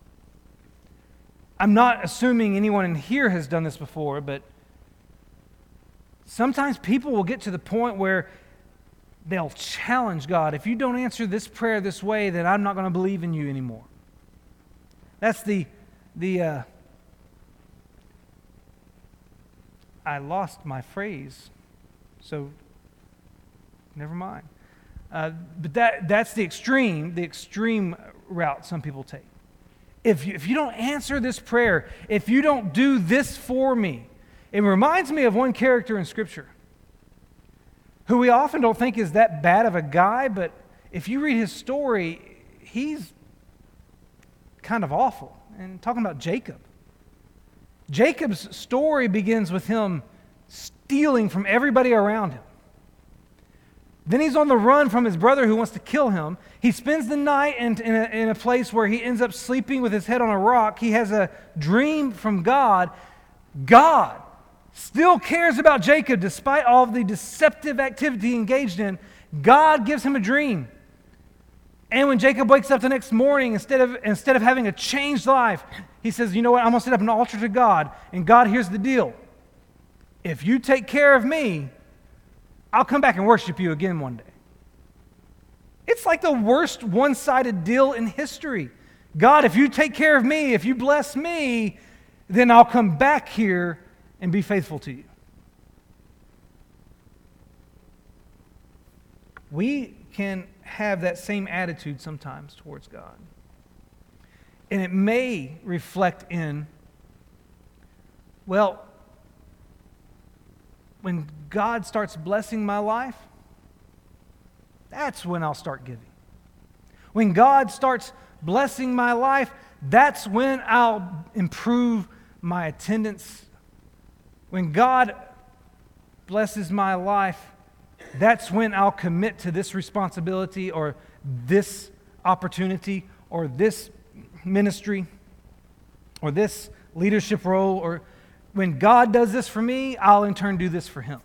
I'm not assuming anyone in here has done this before, but sometimes people will get to the point where they'll challenge God. If you don't answer this prayer this way, then I'm not going to believe in you anymore. That's the, the uh, I lost my phrase, so never mind. Uh, but that, that's the extreme, the extreme route some people take. If you, if you don't answer this prayer, if you don't do this for me, it reminds me of one character in Scripture who we often don't think is that bad of a guy, but if you read his story, he's kind of awful. And talking about Jacob. Jacob's story begins with him stealing from everybody around him. Then he's on the run from his brother who wants to kill him. He spends the night in, in, a, in, a, place where he ends up sleeping with his head on a rock. He has a dream from God. God still cares about Jacob despite all of the deceptive activity he engaged in. God gives him a dream. And when Jacob wakes up the next morning, instead of, instead of having a changed life, he says, You know what? I'm going to set up an altar to God. And God, here's the deal. If you take care of me, I'll come back and worship you again one day. It's like the worst one sided deal in history. God, if you take care of me, if you bless me, then I'll come back here and be faithful to you. We can have that same attitude sometimes towards God. And it may reflect in, well, when God starts blessing my life, that's when I'll start giving. When God starts blessing my life, that's when I'll improve my attendance. When God blesses my life, that's when I'll commit to this responsibility or this opportunity or this ministry or this leadership role or when God does this for me, I'll in turn do this for him.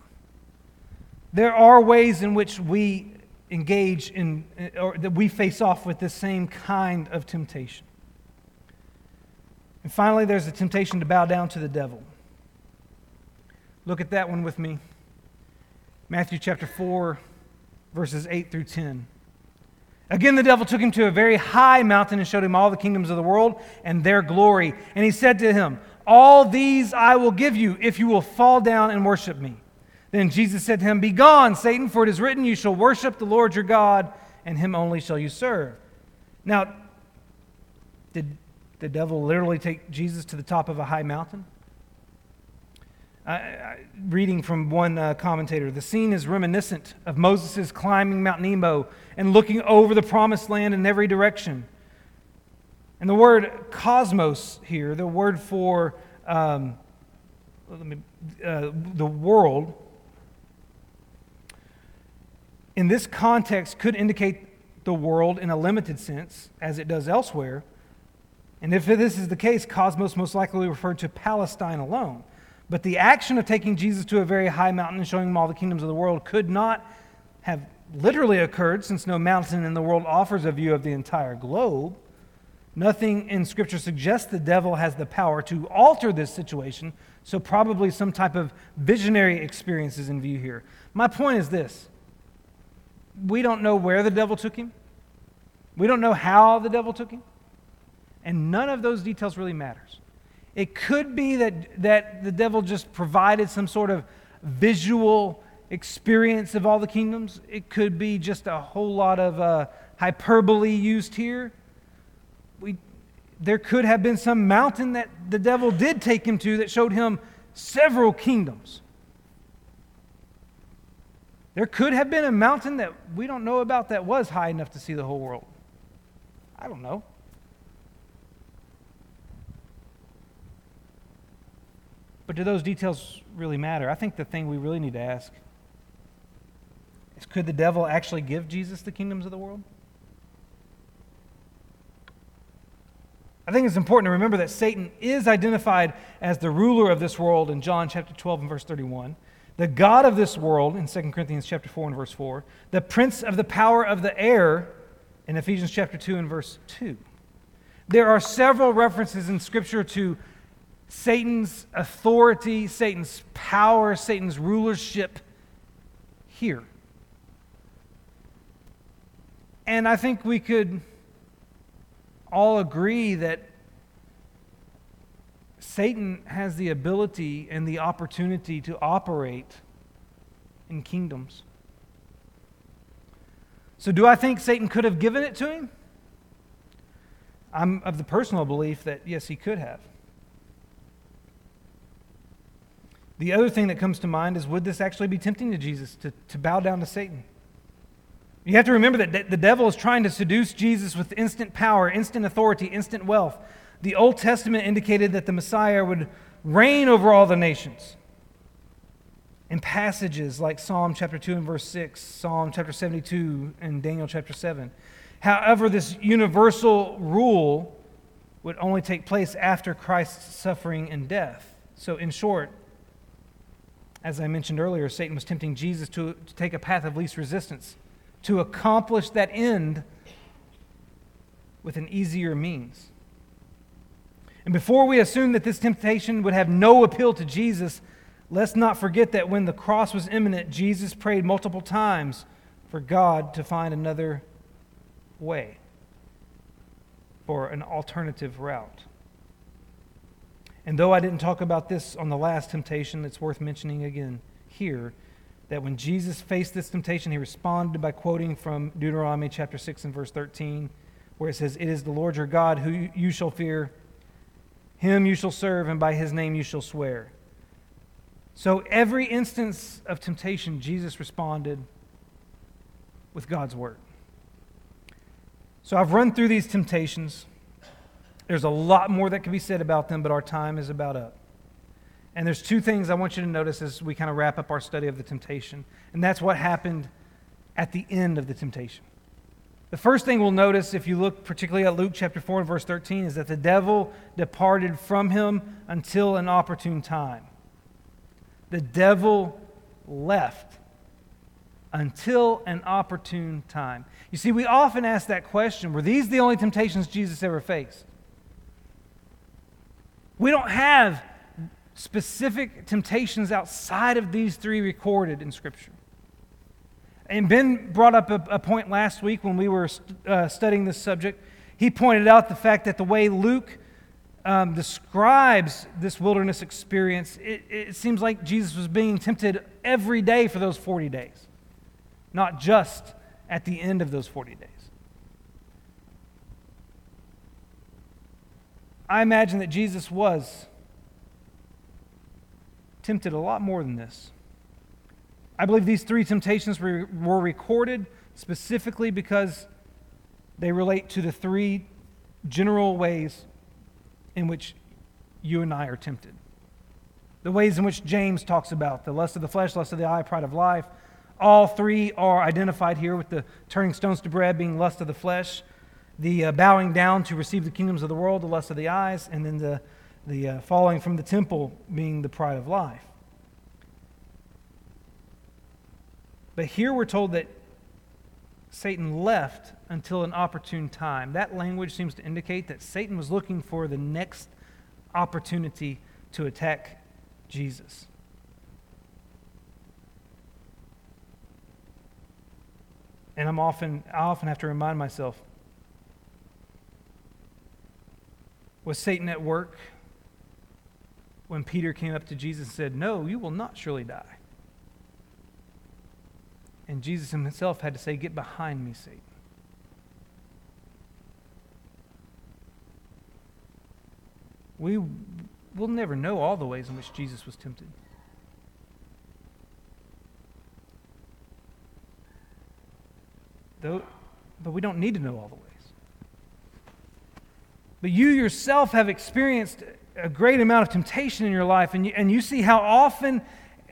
There are ways in which we engage in, uh, or that we face off with this same kind of temptation. And finally, there's the temptation to bow down to the devil. Look at that one with me. Matthew chapter 4, verses 8 through 10. Again, the devil took him to a very high mountain and showed him all the kingdoms of the world and their glory. And he said to him, All these I will give you if you will fall down and worship me. Then Jesus said to him, Begone, Satan, for it is written, You shall worship the Lord your God, and him only shall you serve. Now, did the devil literally take Jesus to the top of a high mountain? Reading from one uh, commentator, the scene is reminiscent of Moses' climbing Mount Nebo and looking over the promised land in every direction. And the word cosmos here, the word for um, me, uh, the world, in this context could indicate the world in a limited sense, as it does elsewhere. And if this is the case, cosmos most likely referred to Palestine alone. But the action of taking Jesus to a very high mountain and showing him all the kingdoms of the world could not have literally occurred, since no mountain in the world offers a view of the entire globe. Nothing in Scripture suggests the devil has the power to alter this situation, so probably some type of visionary experience is in view here. My point is this we don't know where the devil took him, we don't know how the devil took him, and none of those details really matters. It could be that, that the devil just provided some sort of visual experience of all the kingdoms. It could be just a whole lot of uh, hyperbole used here. We, there could have been some mountain that the devil did take him to that showed him several kingdoms. There could have been a mountain that we don't know about that was high enough to see the whole world. I don't know. But do those details really matter? I think the thing we really need to ask is could the devil actually give Jesus the kingdoms of the world? I think it's important to remember that Satan is identified as the ruler of this world in John chapter 12 and verse 31 the God of this world in 2 Corinthians chapter 4 and verse 4, the prince of the power of the air in Ephesians chapter 2 and verse 2. There are several references in Scripture to Satan's authority, Satan's power, Satan's rulership here. And I think we could all agree that Satan has the ability and the opportunity to operate in kingdoms. So, do I think Satan could have given it to him? I'm of the personal belief that yes, he could have. The other thing that comes to mind is would this actually be tempting to Jesus to, to bow down to Satan? You have to remember that the devil is trying to seduce Jesus with instant power, instant authority, instant wealth the Old Testament indicated that the Messiah would reign over all the nations. In passages like Psalm chapter 2 and verse 6, Psalm chapter 72, and Daniel chapter 7. However, this universal rule would only take place after Christ's suffering and death. So, in short, as I mentioned earlier, Satan was tempting Jesus to, to take a path of least resistance, to accomplish that end with an easier means. And before we assume that this temptation would have no appeal to Jesus, let's not forget that when the cross was imminent, Jesus prayed multiple times for God to find another way, for an alternative route. And though I didn't talk about this on the last temptation, it's worth mentioning again here that when Jesus faced this temptation, he responded by quoting from Deuteronomy chapter 6 and verse 13, where it says, It is the Lord your God who you shall fear him you shall serve, and by his name you shall swear. So, every instance of temptation, Jesus responded with God's word. So, I've run through these temptations. There's a lot more that can be said about them, but our time is about up. And there's two things I want you to notice as we kind of wrap up our study of the temptation, and that's what happened at the end of the temptation. The first thing we'll notice, if you look particularly at Luke chapter 4 and verse 13, is that the devil departed from him until an opportune time. The devil left until an opportune time. You see, we often ask that question were these the only temptations Jesus ever faced? We don't have specific temptations outside of these three recorded in Scripture. And Ben brought up a, a point last week when we were uh, studying this subject. He pointed out the fact that the way Luke um, describes this wilderness experience, it, it seems like Jesus was being tempted every day for those 40 days, not just at the end of those 40 days. I imagine that Jesus was tempted a lot more than this. I believe these three temptations were, were recorded specifically because they relate to the three general ways in which you and I are tempted. The ways in which James talks about the lust of the flesh, lust of the eye, pride of life, All three are identified here with the turning stones to bread being lust of the flesh, the uh, bowing down to receive the kingdoms of the world, the lust of the eyes, and then the, the uh, falling from the temple being the pride of life. But here we're told that Satan left until an opportune time. That language seems to indicate that Satan was looking for the next opportunity to attack Jesus. And I'm often, I often have to remind myself was Satan at work when Peter came up to Jesus and said, No, you will not surely die? And Jesus himself had to say, Get behind me, Satan. We will never know all the ways in which Jesus was tempted. Though, but we don't need to know all the ways. But you yourself have experienced a great amount of temptation in your life, and you, and you see how often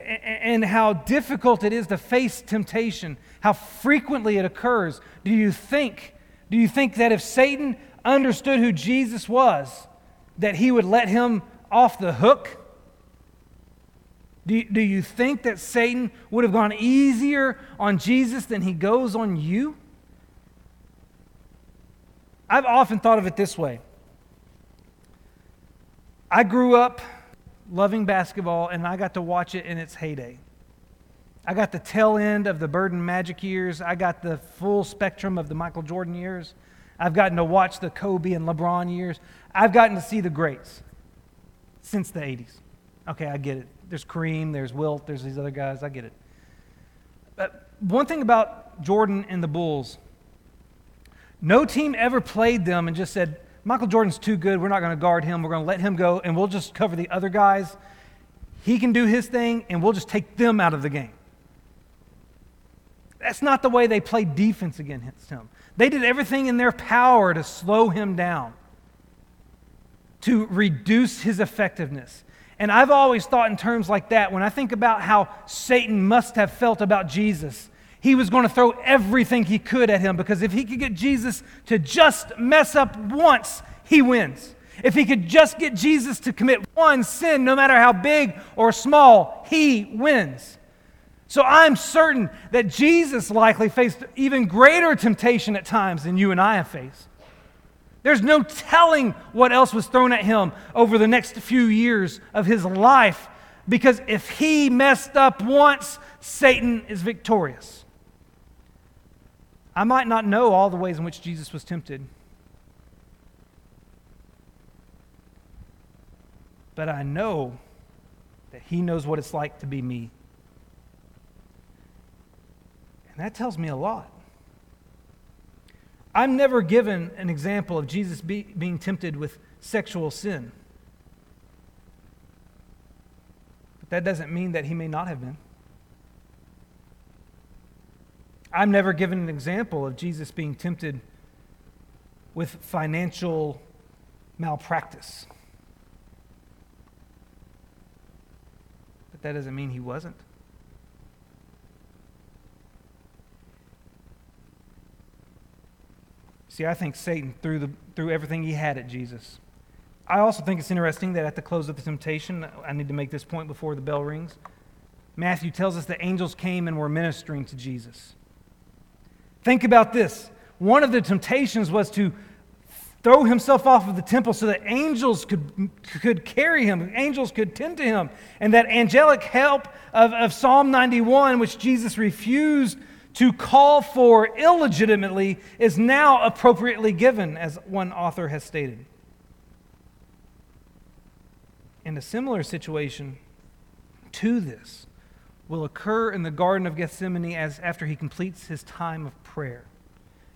and how difficult it is to face temptation, how frequently it occurs. Do you think, do you think that if Satan understood who Jesus was, that he would let him off the hook? Do do you think that Satan would have gone easier on Jesus than he goes on you? I've often thought of it this way. I grew up loving basketball, and I got to watch it in its heyday. I got the tail end of the Bird and Magic years. I got the full spectrum of the Michael Jordan years. I've gotten to watch the Kobe and LeBron years. I've gotten to see the greats since the 80s. Okay, I get it. There's Kareem, there's Wilt, there's these other guys. I get it. But one thing about Jordan and the Bulls, no team ever played them and just said, Michael Jordan's too good. We're not going to guard him. We're going to let him go, and we'll just cover the other guys. He can do his thing, and we'll just take them out of the game. That's not the way they played defense against him. They did everything in their power to slow him down, to reduce his effectiveness. And I've always thought in terms like that when I think about how Satan must have felt about Jesus he was going to throw everything he could at him because if he could get Jesus to just mess up once, he wins. If he could just get Jesus to commit one sin, no matter how big or small, he wins. So I'm certain that Jesus likely faced even greater temptation at times than you and I have faced. There's no telling what else was thrown at him over the next few years of his life because if he messed up once, Satan is victorious. I might not know all the ways in which Jesus was tempted, but I know that He knows what it's like to be me. And that tells me a lot. I'm never given an example of Jesus be, being tempted with sexual sin. But that doesn't mean that he may not have been. I'm never given an example of Jesus being tempted with financial malpractice. But that doesn't mean he wasn't. See, I think Satan threw, the, threw everything he had at Jesus. I also think it's interesting that at the close of the temptation, I need to make this point before the bell rings. Matthew tells us that angels came and were ministering to Jesus. Think about this. One of the temptations was to throw himself off of the temple so that angels could, could carry him, angels could tend to him. And that angelic help of, of Psalm 91, which Jesus refused to call for illegitimately, is now appropriately given, as one author has stated. In a similar situation to this, will occur in the Garden of Gethsemane as after he completes his time of prayer.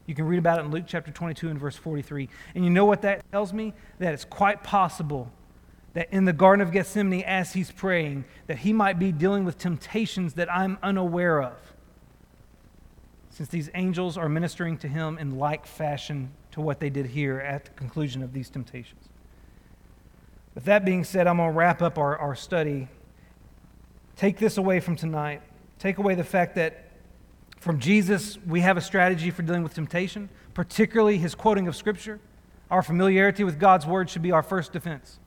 You can read about it in Luke chapter 22 and verse 43. And you know what that tells me? That it's quite possible that in the Garden of Gethsemane, as he's praying, that he might be dealing with temptations that I'm unaware of. Since these angels are ministering to him in like fashion to what they did here at the conclusion of these temptations. With that being said, I'm going to wrap up our, our study Take this away from tonight. Take away the fact that From Jesus, we have a strategy for dealing with temptation, particularly his quoting of Scripture. Our familiarity with God's word should be our first defense.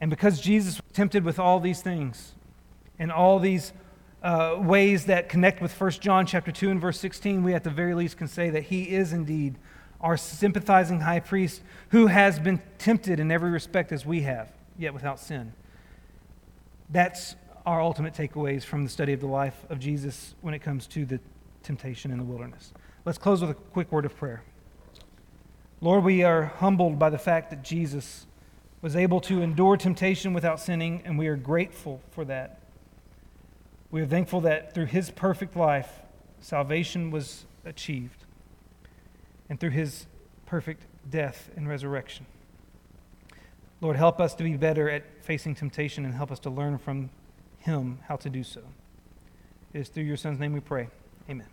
And because Jesus was tempted with all these things and all these uh, ways that connect with 1 John chapter 2 and verse 16, we at the very least can say that he is indeed our sympathizing high priest who has been tempted in every respect as we have, yet without sin. That's our ultimate takeaways from the study of the life of Jesus when it comes to the temptation in the wilderness. Let's close with a quick word of prayer. Lord, we are humbled by the fact that Jesus was able to endure temptation without sinning, and we are grateful for that. We are thankful that through his perfect life, salvation was achieved, and through his perfect death and resurrection. Lord, help us to be better at facing temptation and help us to learn from him how to do so. It is through your Son's name we pray. Amen.